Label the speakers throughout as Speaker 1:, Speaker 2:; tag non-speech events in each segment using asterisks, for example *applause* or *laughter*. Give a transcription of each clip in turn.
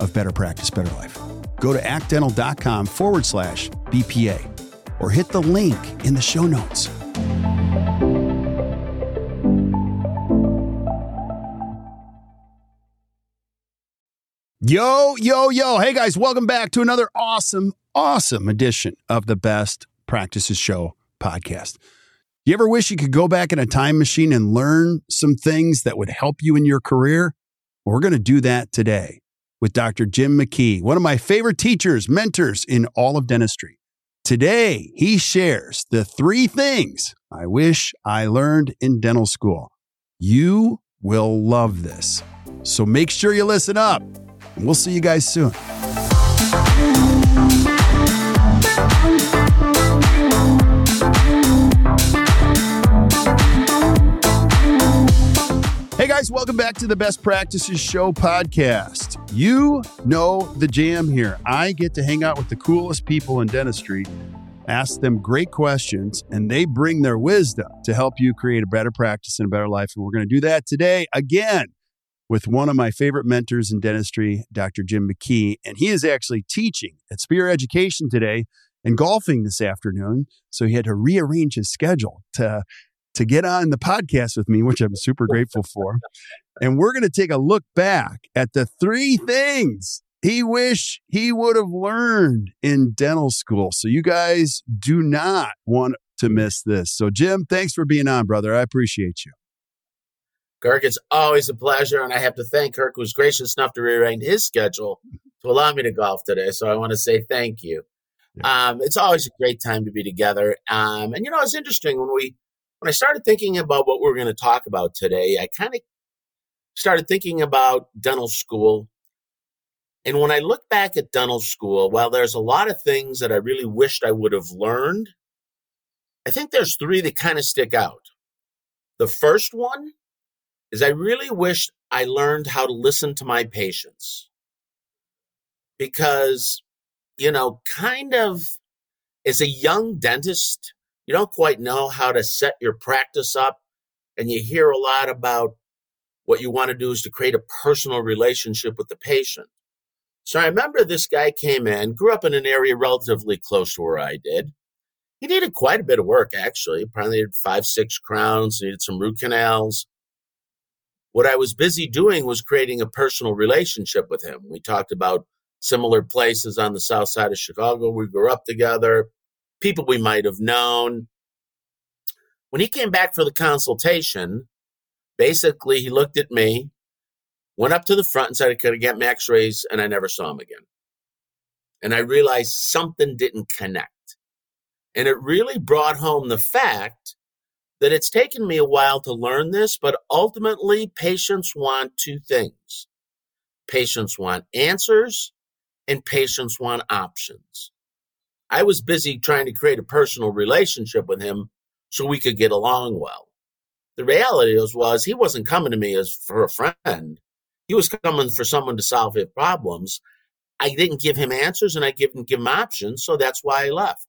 Speaker 1: of Better Practice, Better Life. Go to actdental.com forward slash BPA or hit the link in the show notes. Yo, yo, yo. Hey guys, welcome back to another awesome, awesome edition of the Best Practices Show podcast. You ever wish you could go back in a time machine and learn some things that would help you in your career? We're going to do that today with Dr. Jim McKee, one of my favorite teachers, mentors in all of dentistry. Today, he shares the three things I wish I learned in dental school. You will love this. So make sure you listen up, and we'll see you guys soon. Guys, welcome back to the Best Practices Show podcast. You know the jam here. I get to hang out with the coolest people in dentistry, ask them great questions, and they bring their wisdom to help you create a better practice and a better life. And we're going to do that today again with one of my favorite mentors in dentistry, Dr. Jim McKee. And he is actually teaching at Spear Education today and golfing this afternoon. So he had to rearrange his schedule to to get on the podcast with me, which I'm super grateful for. And we're going to take a look back at the three things he wish he would have learned in dental school. So you guys do not want to miss this. So Jim, thanks for being on, brother. I appreciate you.
Speaker 2: Kirk, it's always a pleasure, and I have to thank Kirk, who was gracious enough to rearrange his schedule to allow me to golf today. So I want to say thank you. Yeah. Um, it's always a great time to be together. Um, and you know, it's interesting when we when I started thinking about what we're going to talk about today, I kind of started thinking about dental school. And when I look back at dental school, while there's a lot of things that I really wished I would have learned, I think there's three that kind of stick out. The first one is I really wished I learned how to listen to my patients. Because, you know, kind of as a young dentist, you don't quite know how to set your practice up. And you hear a lot about what you want to do is to create a personal relationship with the patient. So I remember this guy came in, grew up in an area relatively close to where I did. He needed quite a bit of work, actually. Probably needed five, six crowns, needed some root canals. What I was busy doing was creating a personal relationship with him. We talked about similar places on the south side of Chicago. We grew up together people we might have known. When he came back for the consultation, basically he looked at me, went up to the front and said, I could get x rays, and I never saw him again. And I realized something didn't connect. And it really brought home the fact that it's taken me a while to learn this, but ultimately, patients want two things patients want answers, and patients want options. I was busy trying to create a personal relationship with him so we could get along well. The reality was, was he wasn't coming to me as for a friend. He was coming for someone to solve his problems. I didn't give him answers and I didn't give him options, so that's why I left.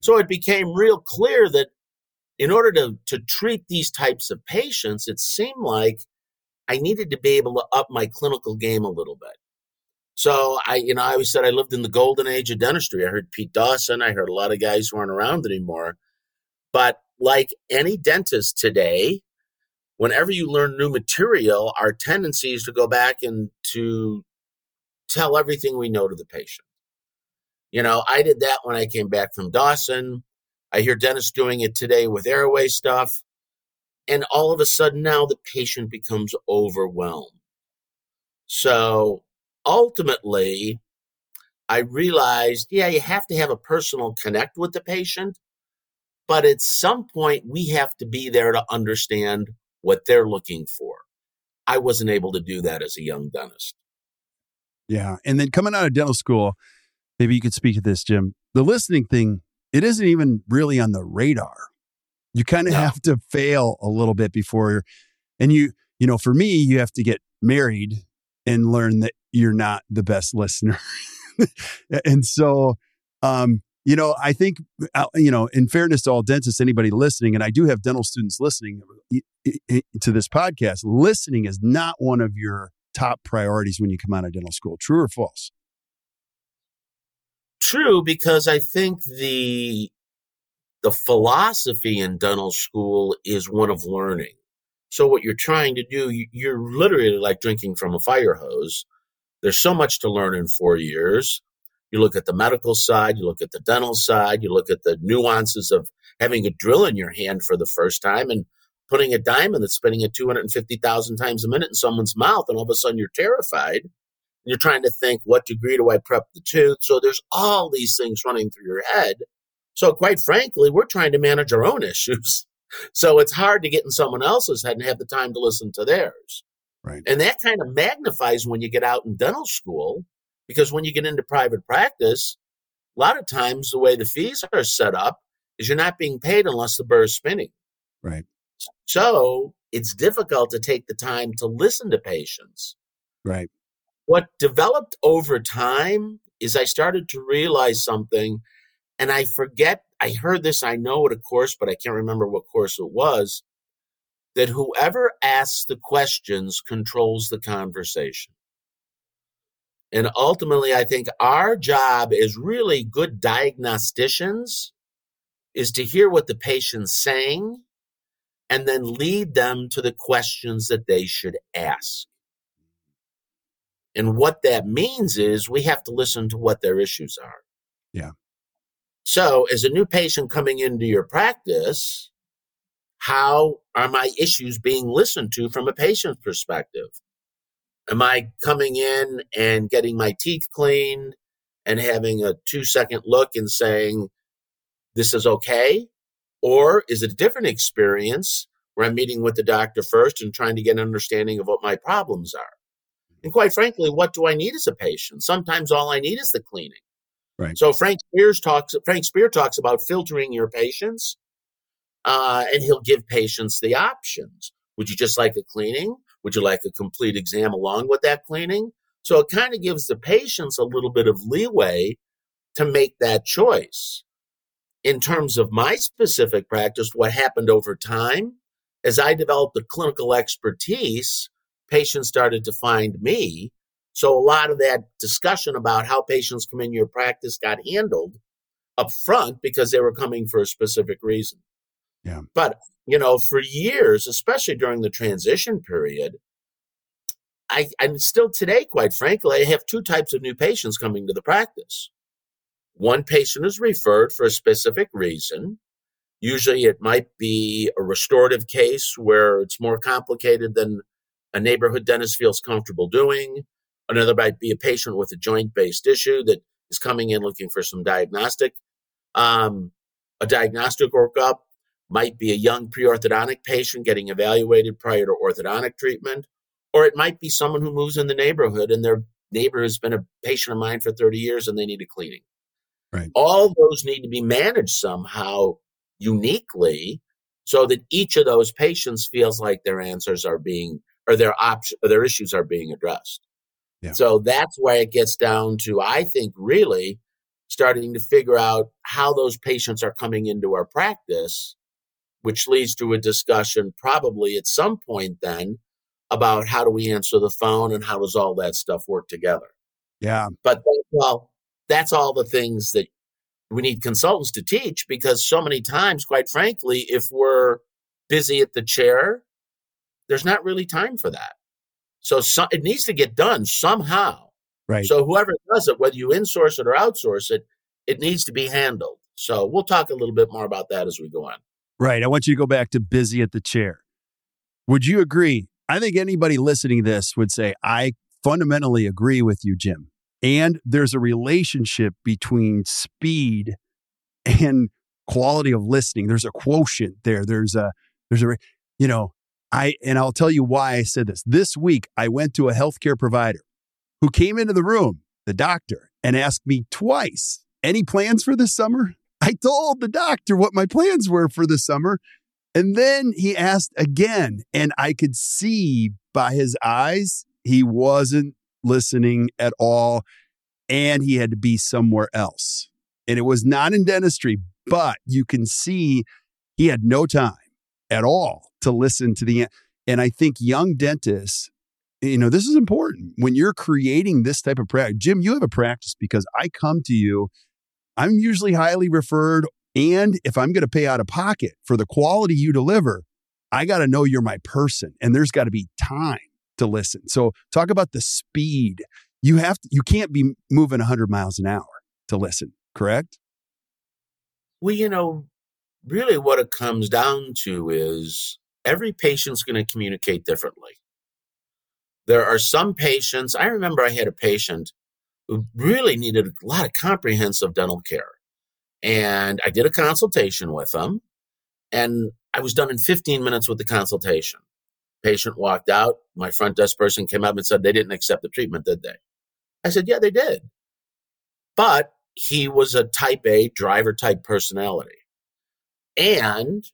Speaker 2: So it became real clear that in order to, to treat these types of patients, it seemed like I needed to be able to up my clinical game a little bit. So I, you know, I always said I lived in the golden age of dentistry. I heard Pete Dawson. I heard a lot of guys who aren't around anymore. But like any dentist today, whenever you learn new material, our tendency is to go back and to tell everything we know to the patient. You know, I did that when I came back from Dawson. I hear dentists doing it today with airway stuff. And all of a sudden now the patient becomes overwhelmed. So ultimately, I realized, yeah, you have to have a personal connect with the patient, but at some point we have to be there to understand what they're looking for. I wasn't able to do that as a young dentist.
Speaker 1: Yeah. And then coming out of dental school, maybe you could speak to this, Jim. The listening thing, it isn't even really on the radar. You kind of no. have to fail a little bit before, and you, you know, for me, you have to get married and learn that you're not the best listener. *laughs* and so, um, you know, I think, uh, you know, in fairness to all dentists, anybody listening, and I do have dental students listening to this podcast, listening is not one of your top priorities when you come out of dental school. True or false?
Speaker 2: True, because I think the the philosophy in dental school is one of learning. So what you're trying to do, you're literally like drinking from a fire hose. There's so much to learn in four years. You look at the medical side, you look at the dental side, you look at the nuances of having a drill in your hand for the first time and putting a diamond that's spinning at 250,000 times a minute in someone's mouth, and all of a sudden you're terrified. You're trying to think, what degree do I prep the tooth? So there's all these things running through your head. So, quite frankly, we're trying to manage our own *laughs* issues. So it's hard to get in someone else's head and have the time to listen to theirs.
Speaker 1: Right.
Speaker 2: And that kind of magnifies when you get out in dental school, because when you get into private practice, a lot of times the way the fees are set up is you're not being paid unless the burr is spinning.
Speaker 1: Right.
Speaker 2: So it's difficult to take the time to listen to patients.
Speaker 1: Right.
Speaker 2: What developed over time is I started to realize something, and I forget, I heard this, I know at a course, but I can't remember what course it was, that whoever asks the questions controls the conversation. And ultimately, I think our job as really good diagnosticians is to hear what the patient's saying and then lead them to the questions that they should ask. And what that means is we have to listen to what their issues are.
Speaker 1: Yeah.
Speaker 2: So, as a new patient coming into your practice, how are my issues being listened to from a patient's perspective? Am I coming in and getting my teeth cleaned and having a two second look and saying, this is okay? Or is it a different experience where I'm meeting with the doctor first and trying to get an understanding of what my problems are? And quite frankly, what do I need as a patient? Sometimes all I need is the cleaning.
Speaker 1: Right.
Speaker 2: So Frank Spears talks. Frank Spear talks about filtering your patients, uh, and he'll give patients the options. Would you just like a cleaning? Would you like a complete exam along with that cleaning? So it kind of gives the patients a little bit of leeway to make that choice in terms of my specific practice, what happened over time, as I developed the clinical expertise, patients started to find me. So a lot of that discussion about how patients come in your practice got handled up front because they were coming for a specific reason.
Speaker 1: Yeah.
Speaker 2: But, you know, for years, especially during the transition period, I, and still today, quite frankly, I have two types of new patients coming to the practice. One patient is referred for a specific reason. Usually it might be a restorative case where it's more complicated than a neighborhood dentist feels comfortable doing. Another might be a patient with a joint based issue that is coming in looking for some diagnostic. Um, a diagnostic workup might be a young pre-orthodontic patient getting evaluated prior to orthodontic treatment, or it might be someone who moves in the neighborhood and their neighbor has been a patient of mine for 30 years and they need a cleaning.
Speaker 1: Right.
Speaker 2: All those need to be managed somehow uniquely so that each of those patients feels like their answers are being or their option or their issues are being addressed. Yeah. So that's why it gets down to I think really starting to figure out how those patients are coming into our practice, which leads to a discussion probably at some point then about how do we answer the phone and how does all that stuff work together.
Speaker 1: Yeah.
Speaker 2: But well, that's all the things that we need consultants to teach because so many times, quite frankly, if we're busy at the chair, there's not really time for that. So, so it needs to get done somehow.
Speaker 1: Right.
Speaker 2: So whoever does it, whether you insource it or outsource it, it needs to be handled. So we'll talk a little bit more about that as we go on.
Speaker 1: Right. I want you to go back to busy at the chair. Would you agree? I think anybody listening to this would say, I fundamentally agree with you, Jim. And there's a relationship between speed and quality of listening. There's a quotient there. There's a, there's a, you know, I, and I'll tell you why I said this. This week, I went to a healthcare provider who came into the room, the doctor, and asked me twice, any plans for this summer? I told the doctor what my plans were for the summer. And then he asked again, and I could see by his eyes, he wasn't listening at all. And he had to be somewhere else. And it was not in dentistry, but you can see he had no time at all to listen to the. And I think young dentists, you know, this is important when you're creating this type of practice. Jim, you have a practice because I come to you, I'm usually highly referred. And if I'm going to pay out of pocket for the quality you deliver, I got to know you're my person and there's got to be time to listen. So talk about the speed. You have to, you can't be moving 100 miles an hour to listen, correct?
Speaker 2: Well, you know, really what it comes down to is every patient's going to communicate differently. There are some patients, I remember I had a patient really needed a lot of comprehensive dental care. And I did a consultation with them, and I was done in 15 minutes with the consultation. Patient walked out. My front desk person came up and said they didn't accept the treatment, did they? I said, yeah, they did. But he was a type A driver type personality. And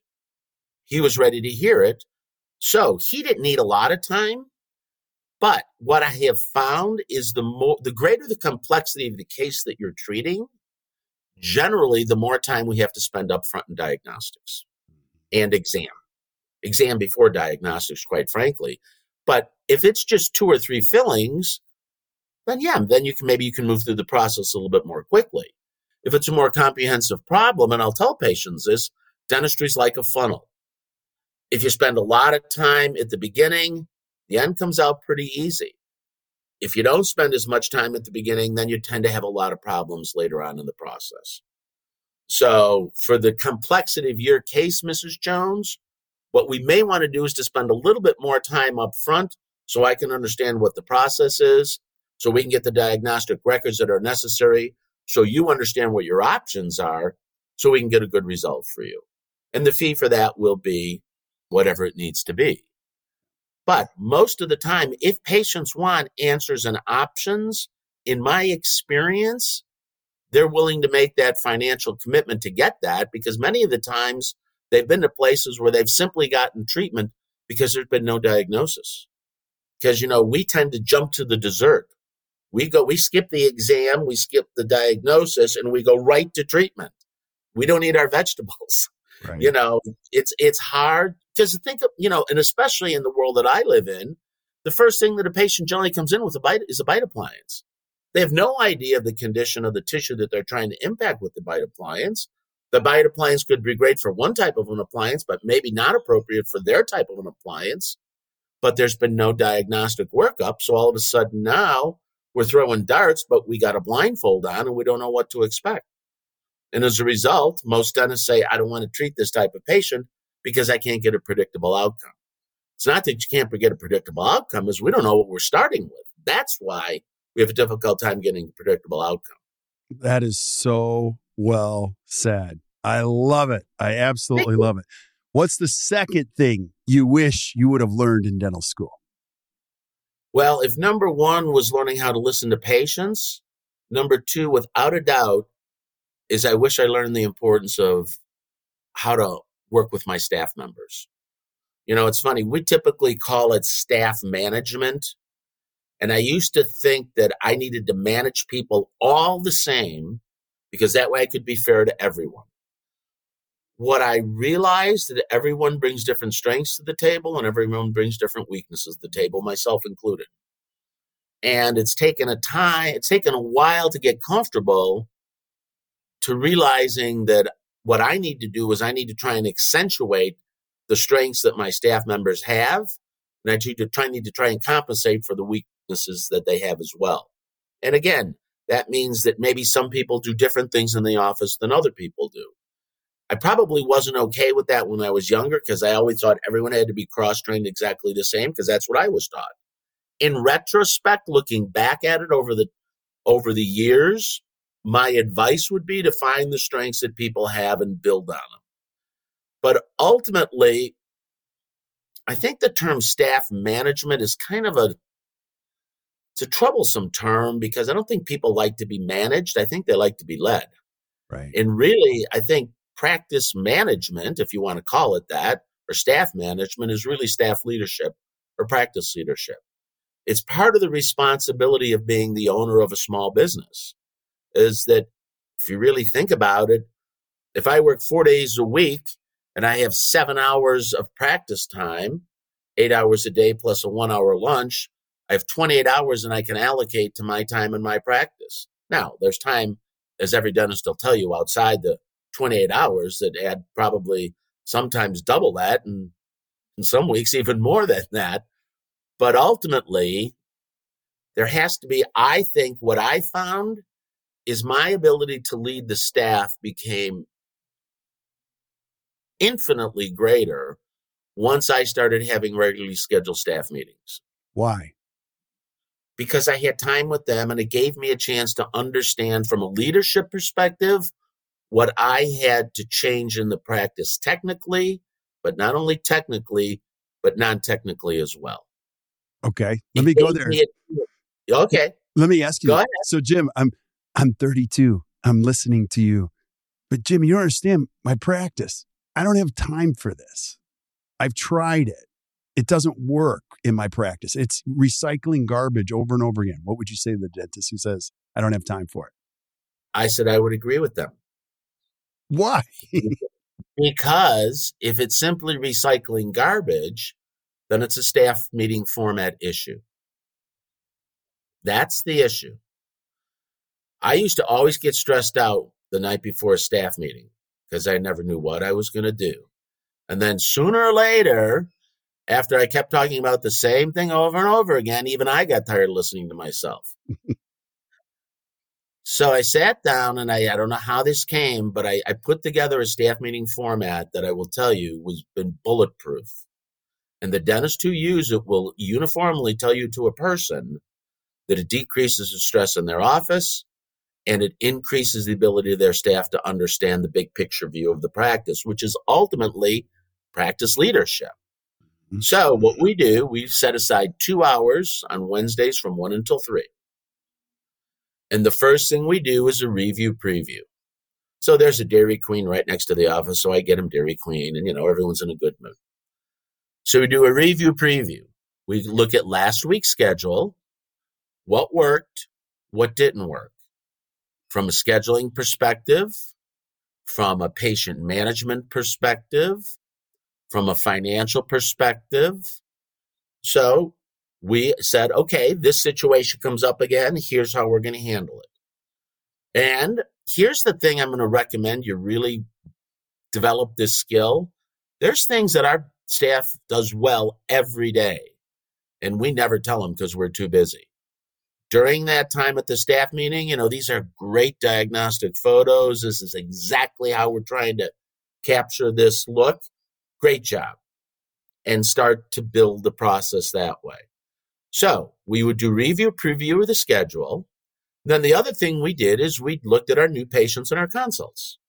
Speaker 2: he was ready to hear it. So he didn't need a lot of time. But what I have found is the more the greater the complexity of the case that you're treating, generally the more time we have to spend up front in diagnostics and exam. Exam before diagnostics, quite frankly. But if it's just two or three fillings, then yeah, then you can maybe you can move through the process a little bit more quickly. If it's a more comprehensive problem, and I'll tell patients this, dentistry is like a funnel. If you spend a lot of time at the beginning, the end comes out pretty easy. If you don't spend as much time at the beginning, then you tend to have a lot of problems later on in the process. So, for the complexity of your case, Mrs. Jones, what we may want to do is to spend a little bit more time up front so I can understand what the process is, so we can get the diagnostic records that are necessary, so you understand what your options are, so we can get a good result for you. And the fee for that will be whatever it needs to be. But most of the time, if patients want answers and options, in my experience, they're willing to make that financial commitment to get that because many of the times they've been to places where they've simply gotten treatment because there's been no diagnosis. Because, you know, we tend to jump to the dessert. We go, we skip the exam, we skip the diagnosis, and we go right to treatment. We don't eat our vegetables. *laughs* Right. You know, it's it's hard because think of you know, and especially in the world that I live in, the first thing that a patient generally comes in with a bite is a bite appliance. They have no idea of the condition of the tissue that they're trying to impact with the bite appliance. The bite appliance could be great for one type of an appliance, but maybe not appropriate for their type of an appliance. But there's been no diagnostic workup. So all of a sudden now we're throwing darts, but we got a blindfold on and we don't know what to expect. And as a result, most dentists say, I don't want to treat this type of patient because I can't get a predictable outcome. It's not that you can't get a predictable outcome, is we don't know what we're starting with. That's why we have a difficult time getting a predictable outcome.
Speaker 1: That is so well said. I love it. I absolutely love it. What's the second thing you wish you would have learned in dental school?
Speaker 2: Well, if number one was learning how to listen to patients, number two, without a doubt, is I wish I learned the importance of how to work with my staff members. You know, it's funny, we typically call it staff management. And I used to think that I needed to manage people all the same because that way I could be fair to everyone. What I realized is that everyone brings different strengths to the table and everyone brings different weaknesses to the table, myself included. And it's taken a time, it's taken a while to get comfortable to realizing that what I need to do is I need to try and accentuate the strengths that my staff members have, and I need to try need to try and compensate for the weaknesses that they have as well. And again, that means that maybe some people do different things in the office than other people do. I probably wasn't okay with that when I was younger because I always thought everyone had to be cross trained exactly the same because that's what I was taught. In retrospect, looking back at it over the over the years, my advice would be to find the strengths that people have and build on them. But ultimately, I think the term staff management is kind of a it's a troublesome term because I don't think people like to be managed. I think they like to be led.
Speaker 1: Right.
Speaker 2: And really, I think practice management, if you want to call it that, or staff management is really staff leadership or practice leadership. It's part of the responsibility of being the owner of a small business is that if you really think about it, if I work four days a week and I have seven hours of practice time, eight hours a day plus a one hour lunch, I have 28 hours and I can allocate to my time and my practice. Now, there's time, as every dentist will tell you, outside the 28 hours that add probably sometimes double that and in some weeks even more than that. But ultimately, there has to be, I think, what I found is my ability to lead the staff became infinitely greater once I started having regularly scheduled staff meetings.
Speaker 1: Why?
Speaker 2: Because I had time with them and it gave me a chance to understand from a leadership perspective what I had to change in the practice technically, but not only technically, but non technically as well.
Speaker 1: Okay. Let me go there.
Speaker 2: okay.
Speaker 1: Let me ask you. So, Jim, I'm I'm 32. I'm listening to you. But Jim, you don't understand my practice. I don't have time for this. I've tried it. It doesn't work in my practice. It's recycling garbage over and over again. What would you say to the dentist who says, I don't have time for it?
Speaker 2: I said I would agree with them.
Speaker 1: Why?
Speaker 2: because if it's simply recycling garbage, then it's a staff meeting format issue. That's the issue. I used to always get stressed out the night before a staff meeting because I never knew what I was going to do. And then sooner or later, after I kept talking about the same thing over and over again, even I got tired of listening to myself. *laughs* so I sat down and I, I don't know how this came, but I, I put together a staff meeting format that I will tell you was been bulletproof. And the dentist who use it will uniformly tell you to a person that it decreases the stress in their office, and it increases the ability of their staff to understand the big picture view of the practice, which is ultimately practice leadership. Mm-hmm. So, what we do, we set aside two hours on Wednesdays from one until three. And the first thing we do is a review preview. So, there's a Dairy Queen right next to the office. So, I get them Dairy Queen, and you know, everyone's in a good mood. So, we do a review preview. We look at last week's schedule, what worked, what didn't work from a scheduling perspective, from a patient management perspective, from a financial perspective. So we said, okay, this situation comes up again. Here's how we're going to handle it. And here's the thing I'm going to recommend you really develop this skill. There's things that our staff does well every day, and we never tell them because we're too busy during that time at the staff meeting, you know, these are great diagnostic photos. This is exactly how we're trying to capture this look. Great job. And start to build the process that way. So we would do review, preview of the schedule. Then the other thing we did is we looked at our new patients and our consults.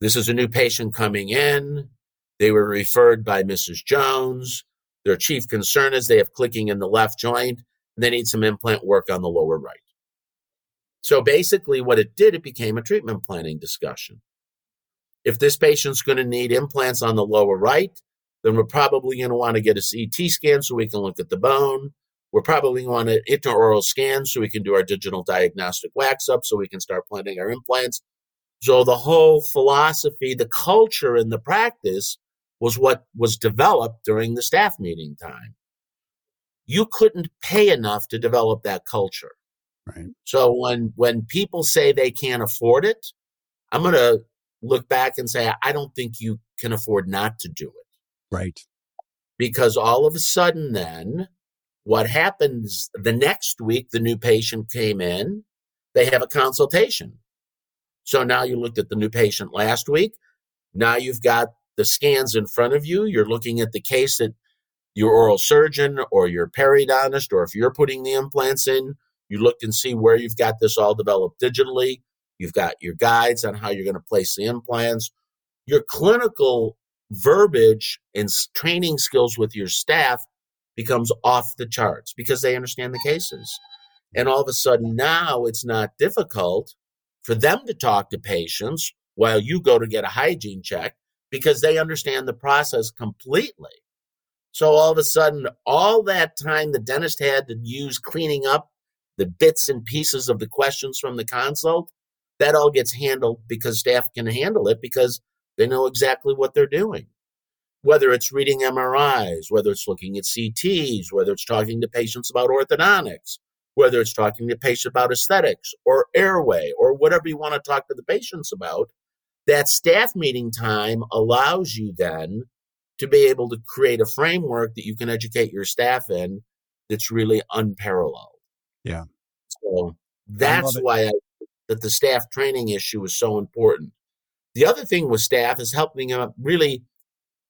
Speaker 2: This is a new patient coming in. They were referred by Mrs. Jones. Their chief concern is they have clicking in the left joint they need some implant work on the lower right. So basically, what it did, it became a treatment planning discussion. If this patient's going to need implants on the lower right, then we're probably going to want to get a CT scan so we can look at the bone. We're probably going to want an intraoral scan so we can do our digital diagnostic wax up so we can start planting our implants. So the whole philosophy, the culture, and the practice was what was developed during the staff meeting time you couldn't pay enough to develop that culture.
Speaker 1: Right.
Speaker 2: So when when people say they can't afford it, I'm going to look back and say I don't think you can afford not to do it.
Speaker 1: Right.
Speaker 2: Because all of a sudden then What happens the next week, the new patient came in, they have a consultation. So now you looked at the new patient last week. Now you've got the scans in front of you. You're looking at the case that your oral surgeon or your periodontist, or if you're putting the implants in, you look and see where you've got this all developed digitally. You've got your guides on how you're going to place the implants. Your clinical verbiage and training skills with your staff becomes off the charts because they understand the cases. And all of a sudden now it's not difficult for them to talk to patients while you go to get a hygiene check because they understand the process completely. So all of a sudden, all that time the dentist had to use cleaning up the bits and pieces of the questions from the consult, that all gets handled because staff can handle it because they know exactly what they're doing. Whether it's reading MRIs, whether it's looking at CTs, whether it's talking to patients about orthodontics, whether it's talking to patients about aesthetics or airway or whatever you want to talk to the patients about, that staff meeting time allows you then to be able to create a framework that you can educate your staff in that's really unparalleled.
Speaker 1: Yeah.
Speaker 2: So that's I why I, that the staff training issue is so important. The other thing with staff is helping them really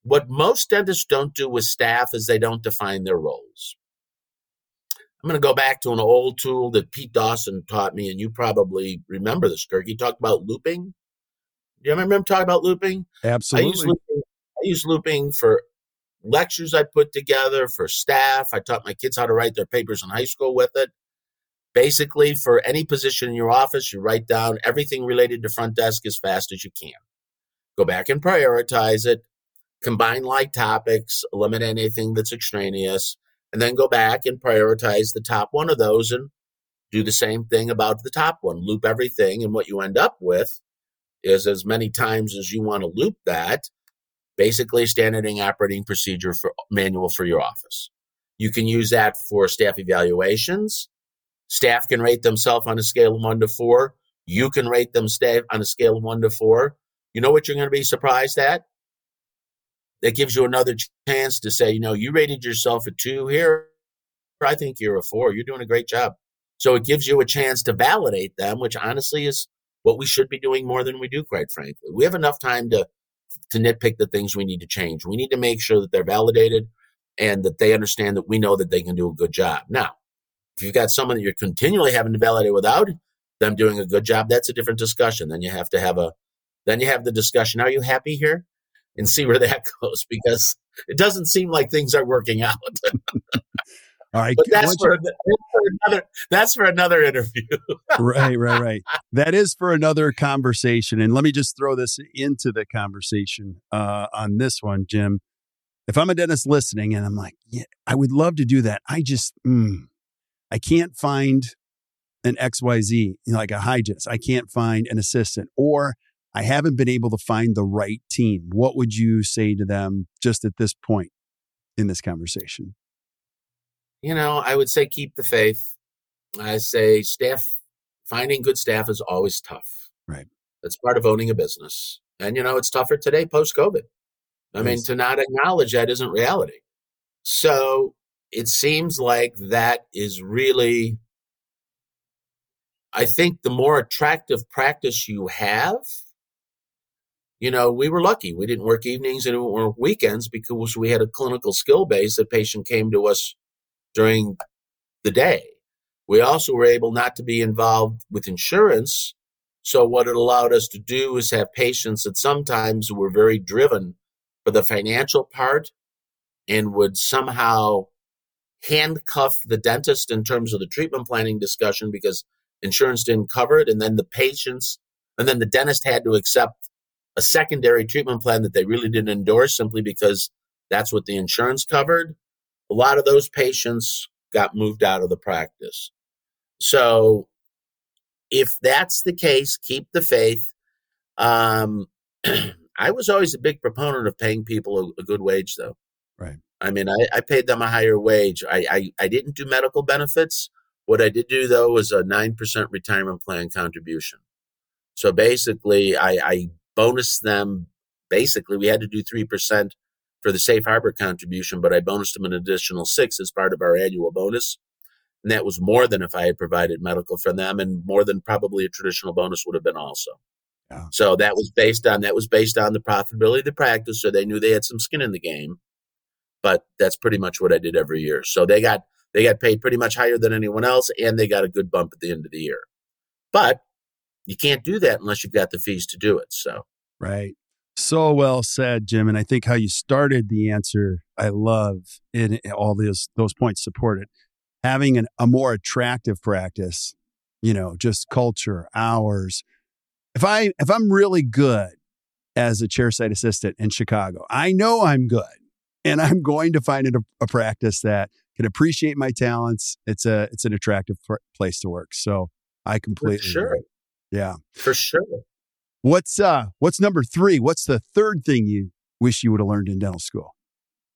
Speaker 2: what most dentists don't do with staff is they don't define their roles. I'm going to go back to an old tool that Pete Dawson taught me, and you probably remember this, Kirk. He talked about looping. Do you remember him talking about looping?
Speaker 1: Absolutely.
Speaker 2: Looping, I use looping for lectures I put together for staff. I taught my kids how to write their papers in high school with it. Basically, for any position in your office, you write down everything related to front desk as fast as you can. Go back and prioritize it, combine like topics, eliminate anything that's extraneous, and then go back and prioritize the top one of those and do the same thing about the top one. Loop everything, and what you end up with is as many times as you want to loop that, basically standard operating procedure for manual for your office. You can use that for staff evaluations. Staff can rate themselves on a scale of one to four. You can rate them staff on a scale of one to four. You know what you're going to be surprised at? That gives you another chance to say, you know, you rated yourself a two here. I think you're a four. You're doing a great job. So it gives you a chance to validate them, which honestly is what we should be doing more than we do, quite frankly. We have enough time to to nitpick the things we need to change. We need to make sure that they're validated and that they understand that we know that they can do a good job. Now, if you've got someone that you're continually having to validate without them doing a good job, that's a different discussion. Then you have to have a, then you have the discussion. Are you happy here? And see where that *laughs* goes because it doesn't seem like things are working out. *laughs*
Speaker 1: All right,
Speaker 2: but that's for, that's for, another. That's for another interview. *laughs*
Speaker 1: right, right, right. That is for another conversation. And let me just throw this into the conversation uh, on this one, Jim. If I'm a dentist listening and I'm like, yeah, I would love to do that. I just, mm, I can't find an XYZ, you know, like a hygienist. I can't find an assistant, or I haven't been able to find the right team. What would you say to them just at this point in this conversation?
Speaker 2: You know, I would say keep the faith. I say staff, finding good staff is always tough.
Speaker 1: Right.
Speaker 2: That's part of owning a business. And, you know, it's tougher today post COVID. I mean, to not acknowledge that isn't reality. So it seems like that is really, I think, the more attractive practice you have. You know, we were lucky. We didn't work evenings and or weekends because we had a clinical skill base. The patient came to us during the day. We also were able not to be involved with insurance. So, what it allowed us to do is have patients that sometimes were very driven for the financial part and would somehow handcuff the dentist in terms of the treatment planning discussion because insurance didn't cover it. And then the patients, and then the dentist had to accept a secondary treatment plan that they really didn't endorse simply because that's what the insurance covered. A lot of those patients got moved out of the practice. So, if that's the case, keep the faith. Um, *clears throat* I was always a big proponent of paying people a, a good wage, though.
Speaker 1: Right.
Speaker 2: I mean, I, I paid them a higher wage. I, I, I didn't do medical benefits. What I did do, though, was a 9% retirement plan contribution. So basically, I, I bonus them. Basically, we had to do 3% for the safe harbor contribution, but I bonused them an additional six as part of our annual bonus. And that was more than if I had provided medical for them and more than probably a traditional bonus would have been also. Yeah. So that was based on that was based on the profitability of the practice. So they knew they had some skin in the game. But that's pretty much what I did every year. So they got they got paid pretty much higher than anyone else, and they got a good bump at the end of the year. But you can't do that unless you've got the fees to do it. So
Speaker 1: right. So well said, Jim. And I think how you started the answer, I love in all those those points support it. Having an, a more attractive practice, you know, just culture, hours. If I if I'm really good as a chairside assistant in Chicago, I know I'm good, and I'm going to find it a, a practice that can appreciate my talents. It's a it's an attractive pr- place to work. So I completely
Speaker 2: For sure. Agree.
Speaker 1: Yeah,
Speaker 2: for sure.
Speaker 1: What's uh what's number three? What's the third thing you wish you would have learned in dental school?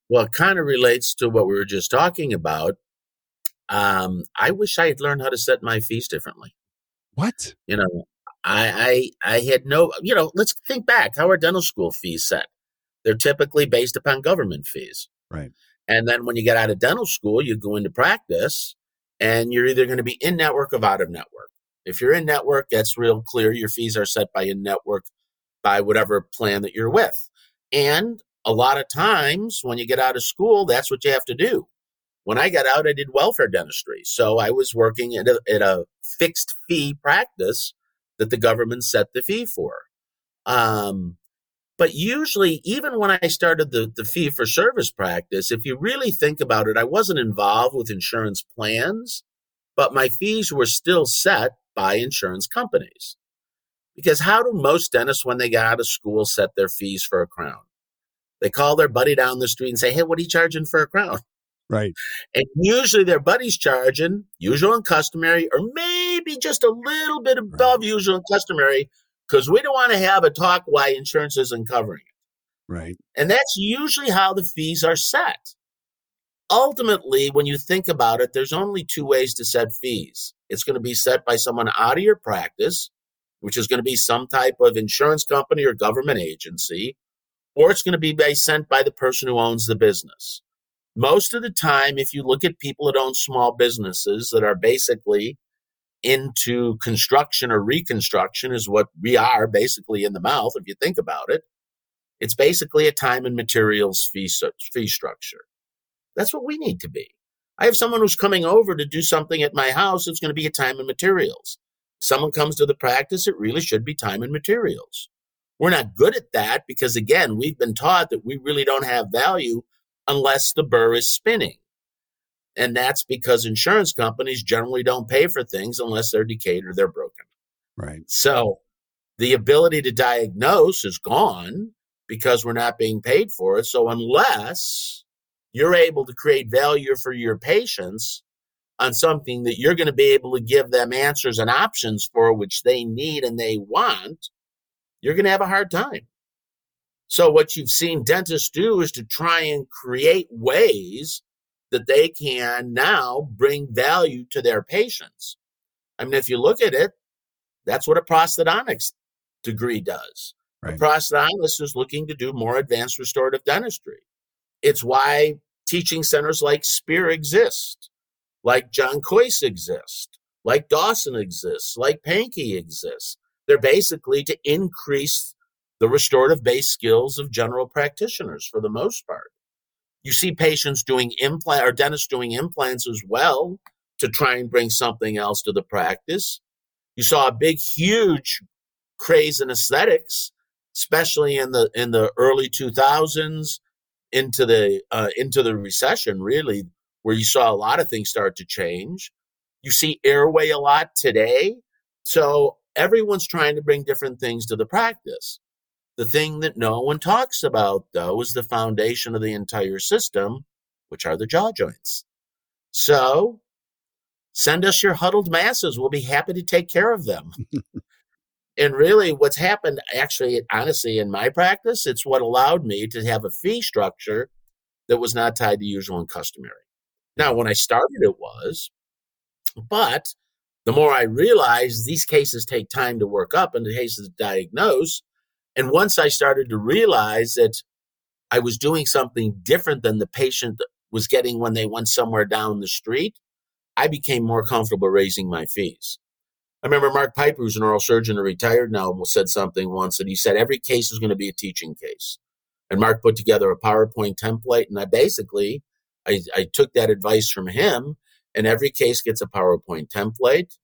Speaker 2: Well, it kind of relates to what we were just talking about. Um, I wish I had learned how to set my fees differently.
Speaker 1: What?
Speaker 2: You know, I I I had no you know, let's think back. How are dental school fees set? They're typically based upon government fees.
Speaker 1: Right.
Speaker 2: And then when you get out of dental school, you go into practice and you're either going to be in network or out of network. If you're in network, that's real clear. Your fees are set by in network by whatever plan that you're with. And a lot of times when you get out of school, that's what you have to do. When I got out, I did welfare dentistry. So I was working at a, at a fixed fee practice that the government set the fee for. Um, but usually, even when I started the, the fee for service practice, if you really think about it, I wasn't involved with insurance plans, but my fees were still set by insurance companies. Because how do most dentists, when they get out of school, set their fees for a crown? They call their buddy down the street and say, Hey, what are you charging for a crown?
Speaker 1: Right.
Speaker 2: And usually their buddy's charging usual and customary, or maybe just a little bit above right. usual and customary, because we don't want to have a talk why insurance isn't covering it.
Speaker 1: Right.
Speaker 2: And that's usually how the fees are set ultimately, when you think about it, there's only two ways to set fees. It's going to be set by someone out of your practice, which is going to be some type of insurance company or government agency, or it's going to be by, sent by the person who owns the business. Most of the time, if you look at people that own small businesses that are basically into construction or reconstruction, is what we are basically in the mouth, if you think about it. It's basically a time and materials fee, fee structure. That's what we need to be. I have someone who's coming over to do something at my house. It's going to be a time and materials. someone comes to the practice, it really should be time and materials. We're not good at that because, again, we've been taught that we really don't have value unless the burr is spinning. And that's because insurance companies generally don't pay for things unless they're decayed or they're broken.
Speaker 1: Right.
Speaker 2: So the ability to diagnose is gone because we're not being paid for it. So unless you're able to create value for your patients on something that you're going to be able to give them answers and options for which they need and they want, you're going to have a hard time. So, what you've seen dentists do is to try and create ways that they can now bring value to their patients. I mean, if you look at it, that's what a prosthodontics degree does. Right. A prosthodontist is looking to do more advanced restorative dentistry. It's why teaching centers like Spear exist, like John Kois exist, like Dawson exists, like Pankey exists. They're basically to increase the restorative based skills of general practitioners for the most part. You see patients doing implant or dentists doing implants as well to try and bring something else to the practice. You saw a big, huge craze in aesthetics, especially in the in the early 2000s into the uh, into the recession, really, where you saw a lot of things start to change. You see airway a lot today, so everyone's trying to bring different things to the practice. The thing that no one talks about, though, is the foundation of the entire system, which are the jaw joints. So, send us your huddled masses. We'll be happy to take care of them. *laughs* and really what's happened actually honestly in my practice it's what allowed me to have a fee structure that was not tied to usual and customary now when i started it was but the more i realized these cases take time to work up and the cases to diagnose and once i started to realize that I was doing something different than the patient was getting when they went somewhere down the street, I became more comfortable raising my fees. I remember Mark Piper, who's an oral surgeon and retired now, said something once that he said every case is going to be a teaching case. And Mark put together a PowerPoint template, and I basically I, I took that advice from him. And every case gets a PowerPoint template.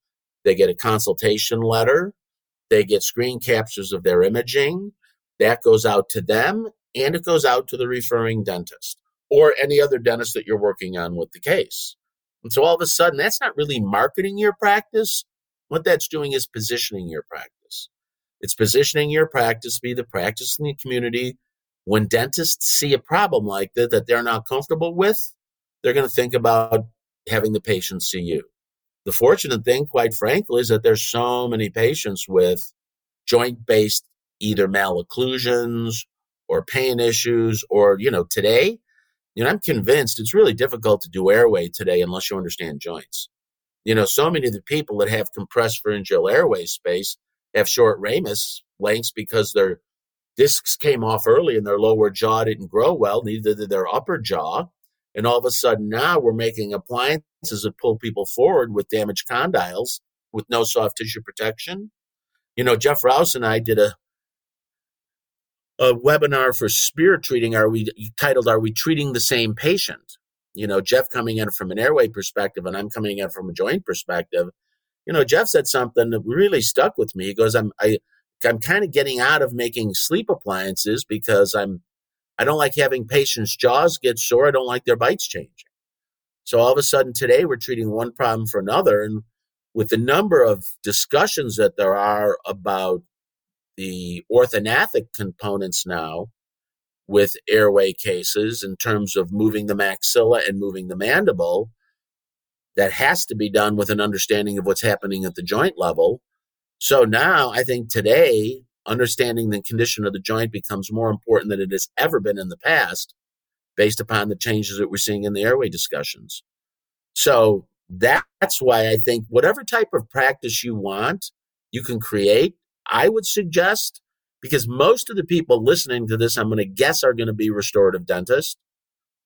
Speaker 2: They get a consultation letter. They get screen captures of their imaging. That goes out to them, and it goes out to the referring dentist or any other dentist that you're working on with the case. And so all of a sudden, that's not really marketing your practice. What that's doing is positioning your practice. It's positioning your practice to be the practice in the community. When dentists see a problem like that that they're not comfortable with, they're going to think about having the patient see you. The fortunate thing, quite frankly, is that there's so many patients with joint based either malocclusions or pain issues, or, you know, today, you know, I'm convinced it's really difficult to do airway today unless you understand joints. You know, so many of the people that have compressed pharyngeal airway space have short ramus lengths because their discs came off early and their lower jaw didn't grow well, neither did their upper jaw. And all of a sudden now we're making appliances that pull people forward with damaged condyles with no soft tissue protection. You know, Jeff Rouse and I did a a webinar for Spear treating are we titled are we treating the same patient you know jeff coming in from an airway perspective and i'm coming in from a joint perspective you know jeff said something that really stuck with me. He goes i'm i i'm kind of getting out of making sleep appliances because i'm i don't like having patients jaws get sore. I don't like their bites changing. So all of a sudden today we're treating one problem for another and with the number of discussions that there are about the orthognathic components now with airway cases in terms of moving the maxilla and moving the mandible that has to be done with an understanding of what's happening at the joint level. So now i think today understanding the condition of the joint becomes more important than it has ever been in the past based upon the changes that we're seeing in the airway discussions. So that's why i think whatever type of practice you want you can create. I would suggest, because most of the people listening to this, I'm going to guess, are going to be restorative dentists,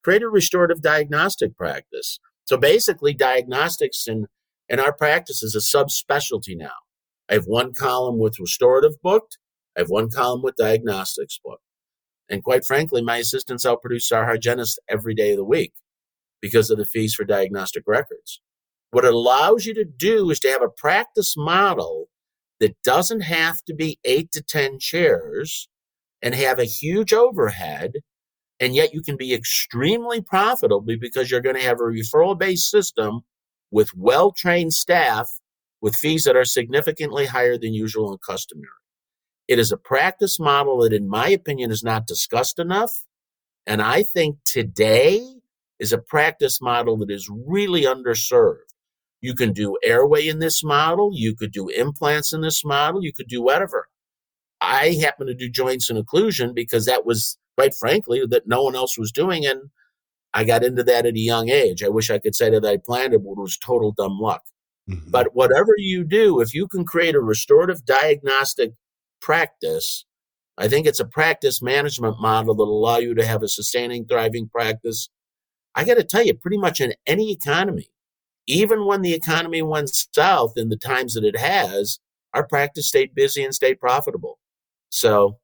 Speaker 2: create a restorative diagnostic practice. So basically, diagnostics in, in our practice is a subspecialty now. I have one column with restorative booked, I have one column with diagnostics booked. And quite frankly, my assistants outproduce our hygienists every day of the week because of the fees for diagnostic records. What it allows you to do is to have a practice model that doesn't have to be eight to 10 chairs and have a huge overhead. And yet you can be extremely profitable because you're going to have a referral based system with well trained staff with fees that are significantly higher than usual and customary. It is a practice model that, in my opinion, is not discussed enough. And I think today is a practice model that is really underserved. You can do airway in this model. You could do implants in this model. You could do whatever. I happen to do joints and occlusion because that was, quite frankly, that no one else was doing. And I got into that at a young age. I wish I could say that I planned it, but it was total dumb luck. Mm-hmm. But whatever you do, if you can create a restorative diagnostic practice, I think it's a practice management model that allow you to have a sustaining, thriving practice. I got to tell you, pretty much in any economy, even when the economy went south in the times that it has, our practice stayed busy and stayed profitable. So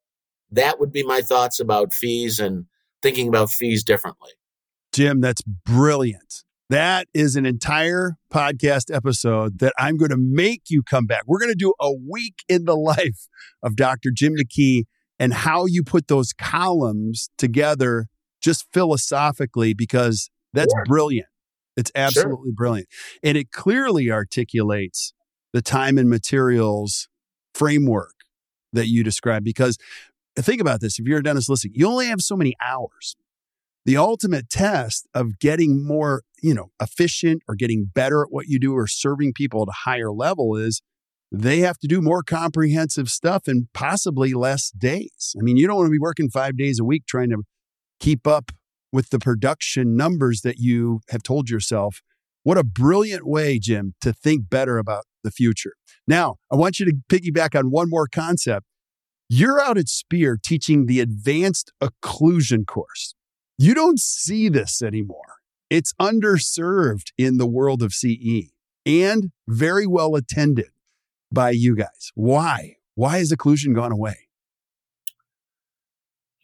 Speaker 2: that would be my thoughts about fees and thinking about fees differently.
Speaker 1: Jim, that's brilliant. That is an entire podcast episode that I'm going to make you come back. We're going to do a week in the *laughs* life of Dr. Jim McKee and how you put those columns together just philosophically because that's sure. brilliant. It's absolutely sure. brilliant. And it clearly articulates the time and materials framework that you described. Because think about this if you're a dentist listening, you only have so many hours. The ultimate test of getting more, you know, efficient or getting better at what you do or serving people at a higher level is they have to do more comprehensive stuff and possibly less days. I mean, you don't want to be working five days a week trying to keep up with the production numbers that you have told yourself. What a brilliant way, Jim, to think better about the future. Now, I want you to piggyback on one more concept. You're out at Spear teaching the advanced occlusion course. You don't see this anymore. It's underserved in the world of CE and very well attended by you guys. Why? Why has occlusion gone away?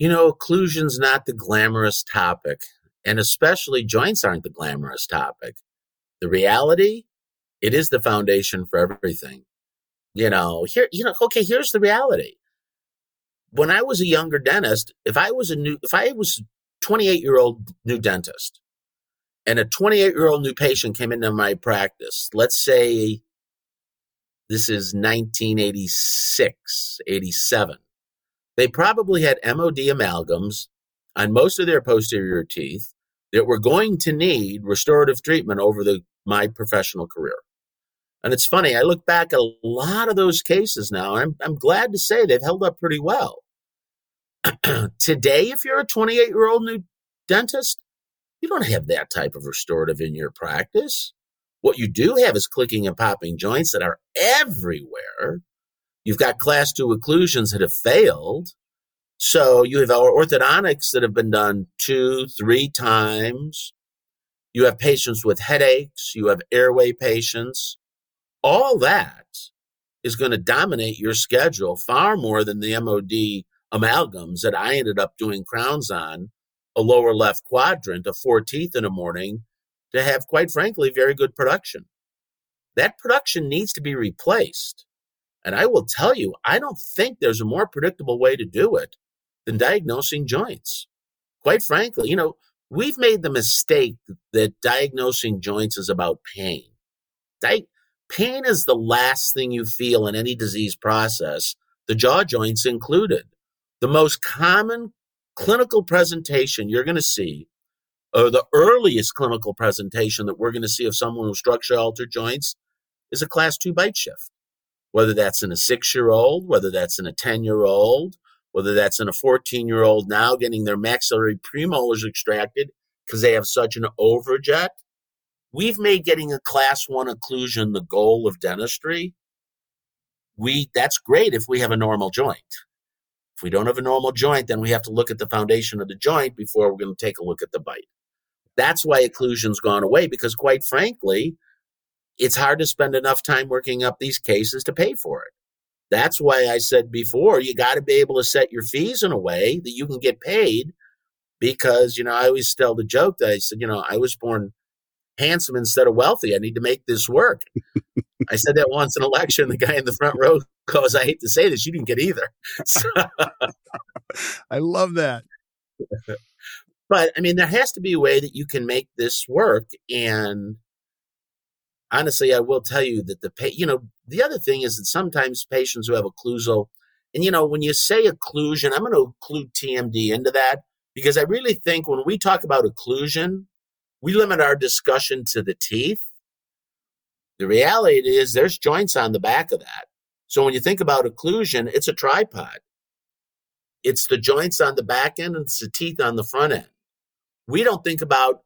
Speaker 2: You know, occlusion's not the glamorous topic, and especially joints aren't the glamorous topic. The reality, it is the foundation for everything. You know, here, you know, okay, here's the reality. When I was a younger dentist, if I was a new, if I was 28 year old new dentist and a 28 year old new patient came into my practice, let's say this is 1986, 87. They probably had MOD amalgams on most of their posterior teeth that were going to need restorative treatment over the, my professional career. And it's funny, I look back at a lot of those cases now, and I'm, I'm glad to say they've held up pretty well. *clears throat* Today, if you're a 28 year old new dentist, you don't have that type of restorative in your practice. What you do have is clicking and popping joints that are everywhere. You've got class two occlusions that have failed. So you have orthodontics that have been done two, three times. You have patients with headaches. You have airway patients. All that is going to dominate your schedule far more than the MOD amalgams that I ended up doing crowns on, a lower left quadrant of four teeth in the morning to have, quite frankly, very good production. That production needs to be replaced. And I will tell you, I don't think there's a more predictable way to do it than diagnosing joints. Quite frankly, you know, we've made the mistake that diagnosing joints is about pain. Di- pain is the last thing you feel in any disease process, the jaw joints included. The most common clinical presentation you're going to see or the earliest clinical presentation that we're going to see of someone with structure altered joints is a class two bite shift. Whether that's in a six year old, whether that's in a 10 year old, whether that's in a 14 year old now getting their maxillary premolars extracted because they have such an overjet. We've made getting a class one occlusion the goal of dentistry. We, that's great if we have a normal joint. If we don't have a normal joint, then we have to look at the foundation of the joint before we're going to take a look at the bite. That's why occlusion's gone away because, quite frankly, it's hard to spend enough time working up these cases to pay for it. That's why I said before, you got to be able to set your fees in a way that you can get paid. Because, you know, I always tell the joke that I said, you know, I was born handsome instead of wealthy. I need to make this work. *laughs* I said that once in a lecture, and the guy in the front row *laughs* goes, I hate to say this, you didn't get either. *laughs* So,
Speaker 1: I love that.
Speaker 2: But I mean, there has to be a way that you can make this work. And honestly, I will tell you that the pay, you know, the other thing is that sometimes patients who have occlusal, and you know, when you say occlusion, I'm going to include TMD into that because I really think when we talk about occlusion, we limit our discussion to the teeth. The reality is there's joints on the back of that. So when you think about occlusion, it's a tripod. It's the joints on the back end and it's the teeth on the front end we don't think about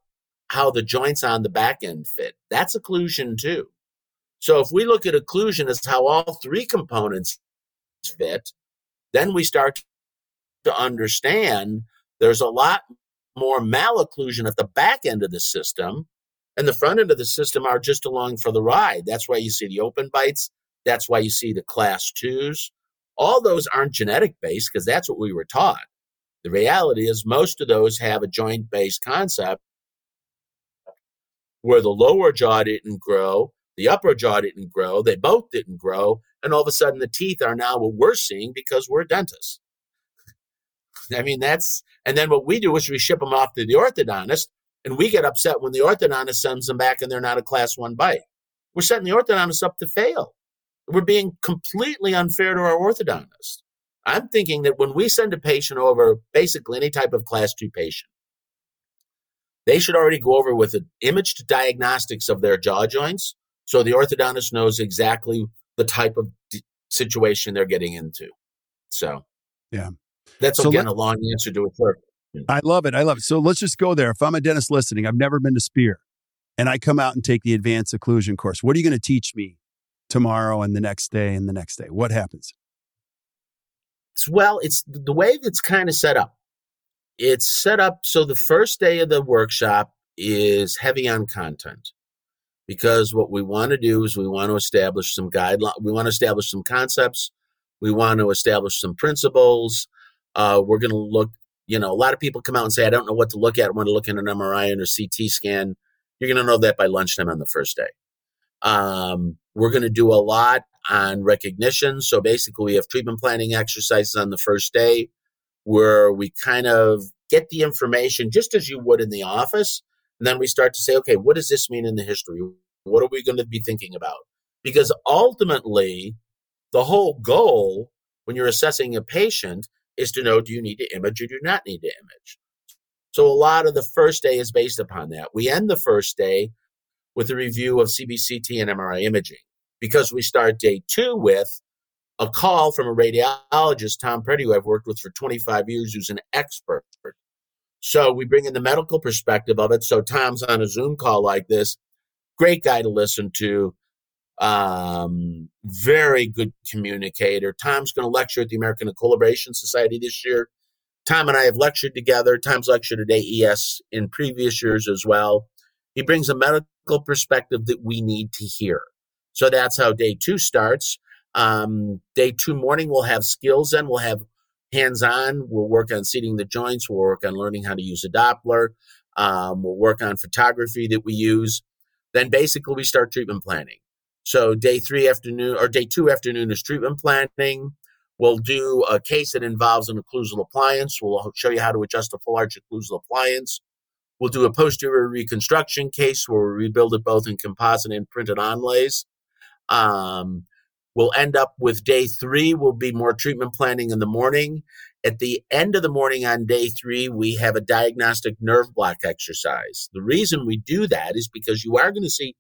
Speaker 2: how the joints on the back end fit. That's occlusion too. So if we look at occlusion as how all three components fit, then we start to understand there's a lot more malocclusion at the back end of the system and the front end of the system are just along for the ride. That's why you see the open bites. That's why you see the class twos. All those aren't genetic based because that's what we were taught. The reality is, most of those have a joint based concept where the lower jaw didn't grow, the upper jaw didn't grow, they both didn't grow, and all of a sudden the teeth are now what we're seeing because we're dentists. I mean, that's, and then what we do is we ship them off to the orthodontist, and we get upset when the orthodontist sends them back and they're not a class one bite. We're setting the orthodontist up to fail. We're being completely unfair to our orthodontist. I'm thinking that when we send a patient over, basically any type of class two patient, they should already go over with an imaged diagnostics of their jaw joints so the orthodontist knows exactly the type of d- situation they're getting into. So,
Speaker 1: yeah.
Speaker 2: That's so again let, a long answer to a short.
Speaker 1: I love it. I love it. So let's just go there. If I'm a dentist listening, I've never been to Spear and I come out and take the advanced occlusion course, what are you going to teach me tomorrow and the next day and the next day? What happens?
Speaker 2: It's, well, it's the way it's kind of set up. It's set up so the first day of the workshop is heavy on content because what we want to do is we want to establish some guidelines, we want to establish some concepts, we want to establish some principles. Uh, we're going to look, you know, a lot of people come out and say, I don't know what to look at. when to look at an MRI and a CT scan. You're going to know that by lunchtime on the first day. Um, we're going to do a lot on recognition. So basically, we have treatment planning exercises on the first day where we kind of get the information just as you would in the office. And then we start to say, okay, what does this mean in the history? What are we going to be thinking about? Because ultimately, the whole goal when you're assessing a patient is to know do you need to image or do you not need to image? So a lot of the first day is based upon that. We end the first day with a review of CBCT and MRI imaging because we start day two with a call from a radiologist, Tom Pretty, who I've worked with for 25 years, who's an expert. So we bring in the medical perspective of it. So Tom's on a Zoom call like this. Great guy to listen to. Um, very good communicator. Tom's going to lecture at the American Equilibration Society this year. Tom and I have lectured together. Tom's lectured at AES in previous years as well. He brings a medical perspective that we need to hear. So that's how day two starts. Um, day two morning, we'll have skills and we'll have hands on. We'll work on seating the joints. We'll work on learning how to use a Doppler. Um, we'll work on photography that we use. Then basically, we start treatment planning. So day three afternoon or day two afternoon is treatment planning. We'll do a case that involves an occlusal appliance. We'll show you how to adjust a full arch occlusal appliance. We'll do a posterior reconstruction case where we rebuild it both in composite and printed onlays. Um, we'll end up with day three will be more treatment planning in the morning. At the end of the morning on day three, we have a diagnostic nerve block exercise. The reason we do that is because you are going to see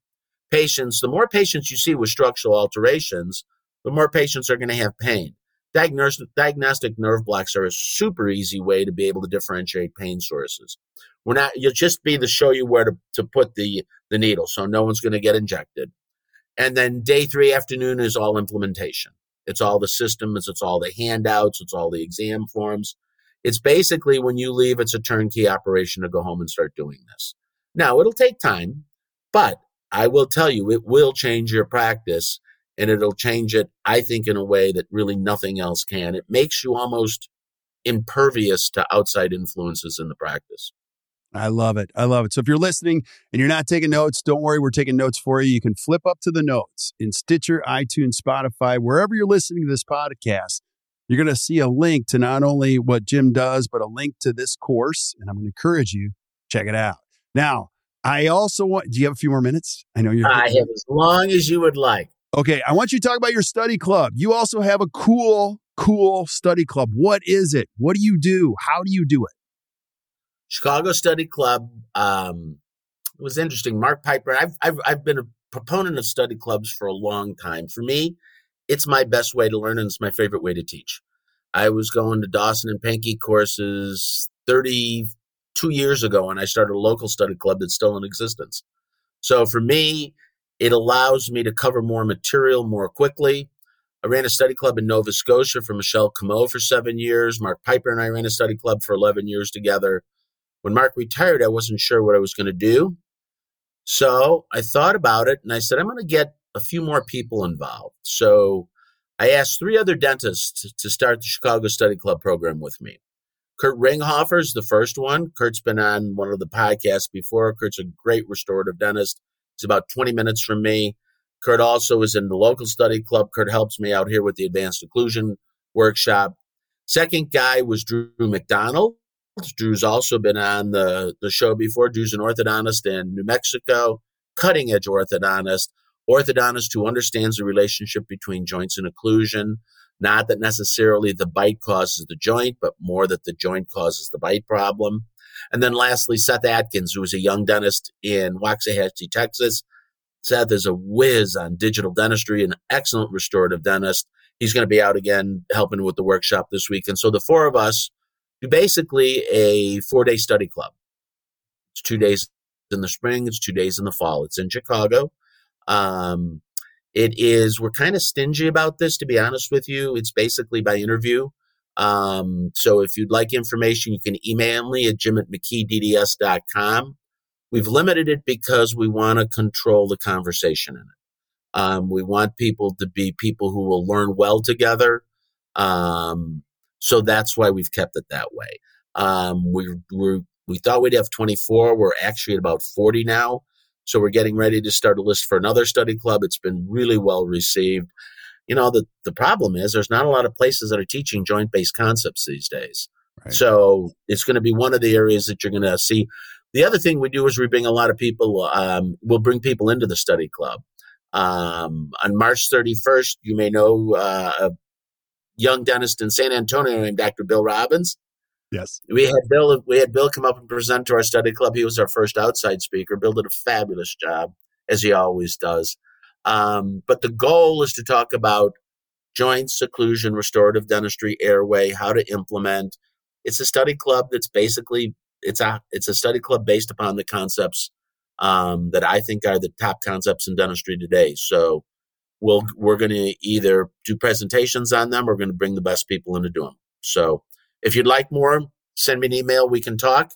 Speaker 2: patients, the more patients you see with structural alterations, the more patients are going to have pain. Diagnostic, diagnostic nerve blocks are a super easy way to be able to differentiate pain sources. We're not, you'll just be to show you where to, to put the, the needle so no one's going to get injected. And then day three afternoon is all implementation. It's all the systems, it's all the handouts, it's all the exam forms. It's basically when you leave, it's a turnkey operation to go home and start doing this. Now, it'll take time, but I will tell you, it will change your practice and it'll change it, I think, in a way that really nothing else can. It makes you almost impervious to outside influences in the practice.
Speaker 1: I love it. I love it. So if you're listening and you're not taking notes, don't worry. We're taking notes for you. You can flip up to the notes in Stitcher, iTunes, Spotify, wherever you're listening to this podcast. You're going to see a link to not only what Jim does, but a link to this course. And I'm going to encourage you, check it out. Now, I also want, do you have a few more minutes? I know you're.
Speaker 2: I have as long as you would like.
Speaker 1: Okay. I want you to talk about your study club. You also have a cool, cool study club. What is it? What do you do? How do you do it?
Speaker 2: Chicago Study Club. Um, it was interesting. Mark Piper. I've, I've I've been a proponent of study clubs for a long time. For me, it's my best way to learn, and it's my favorite way to teach. I was going to Dawson and Pankey courses 32 years ago, and I started a local study club that's still in existence. So for me, it allows me to cover more material more quickly. I ran a study club in Nova Scotia for Michelle Comeau for seven years. Mark Piper and I ran a study club for 11 years together. When Mark retired, I wasn't sure what I was going to do. So I thought about it and I said, I'm going to get a few more people involved. So I asked three other dentists to start the Chicago Study Club program with me. Kurt Ringhofer is the first one. Kurt's been on one of the podcasts before. Kurt's a great restorative dentist. He's about 20 minutes from me. Kurt also is in the local study club. Kurt helps me out here with the advanced occlusion workshop. Second guy was Drew McDonald. Drew's also been on the, the show before. Drew's an orthodontist in New Mexico, cutting edge orthodontist, orthodontist who understands the relationship between joints and occlusion. Not that necessarily the bite causes the joint, but more that the joint causes the bite problem. And then lastly, Seth Atkins, who is a young dentist in Waxahachie, Texas. Seth is a whiz on digital dentistry, an excellent restorative dentist. He's going to be out again helping with the workshop this week. And so the four of us do basically a four day study club. It's two days in the spring, it's two days in the fall. It's in Chicago. Um, it is, we're kind of stingy about this, to be honest with you. It's basically by interview. Um, so if you'd like information, you can email me at jim at mckeedds.com. We've limited it because we want to control the conversation in it. Um, we want people to be people who will learn well together. Um, so that's why we've kept it that way. Um, we we we thought we'd have 24. We're actually at about 40 now. So we're getting ready to start a list for another study club. It's been really well received. You know, the, the problem is there's not a lot of places that are teaching joint based concepts these days. Right. So it's going to be one of the areas that you're going to see. The other thing we do is we bring a lot of people, um, we'll bring people into the study club. Um, on March 31st, you may know uh, young dentist in San Antonio named Dr. Bill Robbins.
Speaker 1: Yes.
Speaker 2: We had Bill we had Bill come up and present to our study club. He was our first outside speaker. Bill did a fabulous job, as he always does. Um, but the goal is to talk about joints, occlusion, restorative dentistry, airway, how to implement. It's a study club that's basically it's a it's a study club based upon the concepts um, that I think are the top concepts in dentistry today. So we'll we're going to either do presentations on them or we're going to bring the best people in to do them. So if you'd like more, send me an email. We can talk,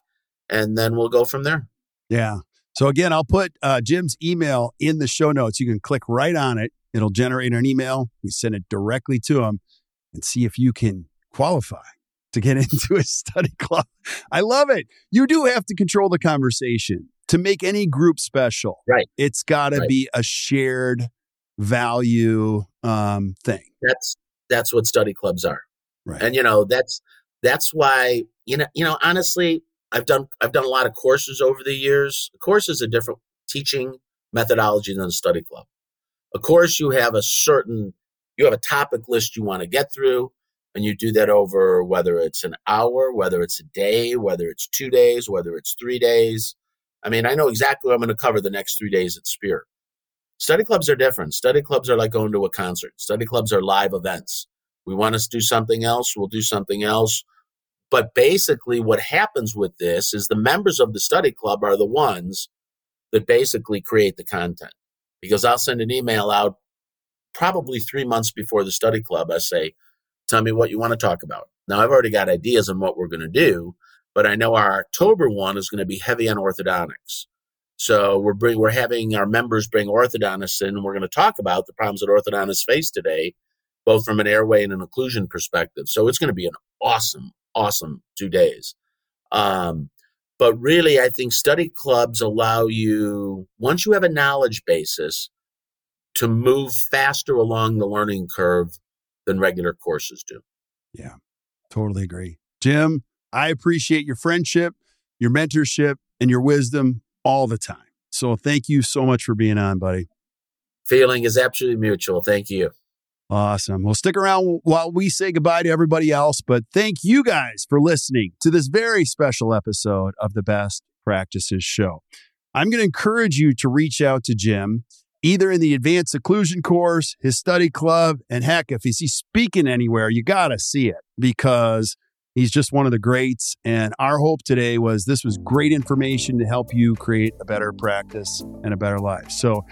Speaker 2: and then we'll go from there.
Speaker 1: Yeah. So again, I'll put uh, Jim's email in the show notes. You can click right on it. It'll generate an email. You send it directly to him, and see if you can qualify to get *laughs* into a study club. I love it. You do have to control the conversation to make any group special.
Speaker 2: Right.
Speaker 1: It's got to right. be a shared value um, thing.
Speaker 2: That's that's what study clubs are.
Speaker 1: Right.
Speaker 2: And you know that's that's why you know you know honestly I've done I've done a lot of courses over the years. A course is a different teaching methodology than a study club. Of course, you have a certain you have a topic list you want to get through, and you do that over whether it's an hour, whether it's a day, whether it's two days, whether it's three days. I mean, I know exactly what I'm going to cover the next three days at Spear. Study clubs are different. Study clubs are like going to a concert. Study clubs are live events. We want to do something else, we'll do something else. But basically, what happens with this is the members of the study club are the ones that basically create the content. Because I'll send an email out probably three months before the study club. I say, tell me what you want to talk about. Now, I've already got ideas on what we're going to do, but I know our October one is going to be heavy on orthodontics. So we're bring, we're having our members bring orthodontists in, and we're going to talk about the problems that orthodontists face today both from an airway and an occlusion perspective. So it's going to be an awesome, awesome two days. Um, but really, I think study clubs allow you, once you have a knowledge basis, to move faster along the learning curve than regular courses do.
Speaker 1: Yeah, totally agree. Jim, I appreciate your friendship, your mentorship, and your wisdom all the time. So thank you so much for being on, buddy.
Speaker 2: Feeling is absolutely mutual. Thank you.
Speaker 1: Awesome. Well, stick around while we say goodbye to everybody else. But thank you guys for listening to this very special episode of the Best Practices Show. I'm going to encourage you to reach out to Jim, either in the advanced occlusion course, his study club, and heck, if he's speaking anywhere, you got to see it because He's just one of the greats. And our hope today was this was great information to help you create a better practice and a better life. So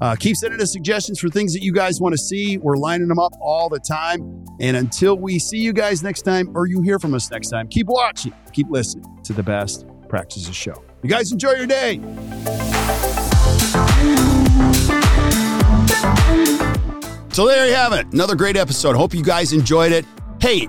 Speaker 1: uh, keep sending us suggestions for things that you guys want to see. We're lining them up all the time. And until we see you guys next time or you hear from us next time, keep watching, keep listening to the best practices show. You guys enjoy your day. So there you have it. Another great episode. Hope you guys enjoyed it. Hey,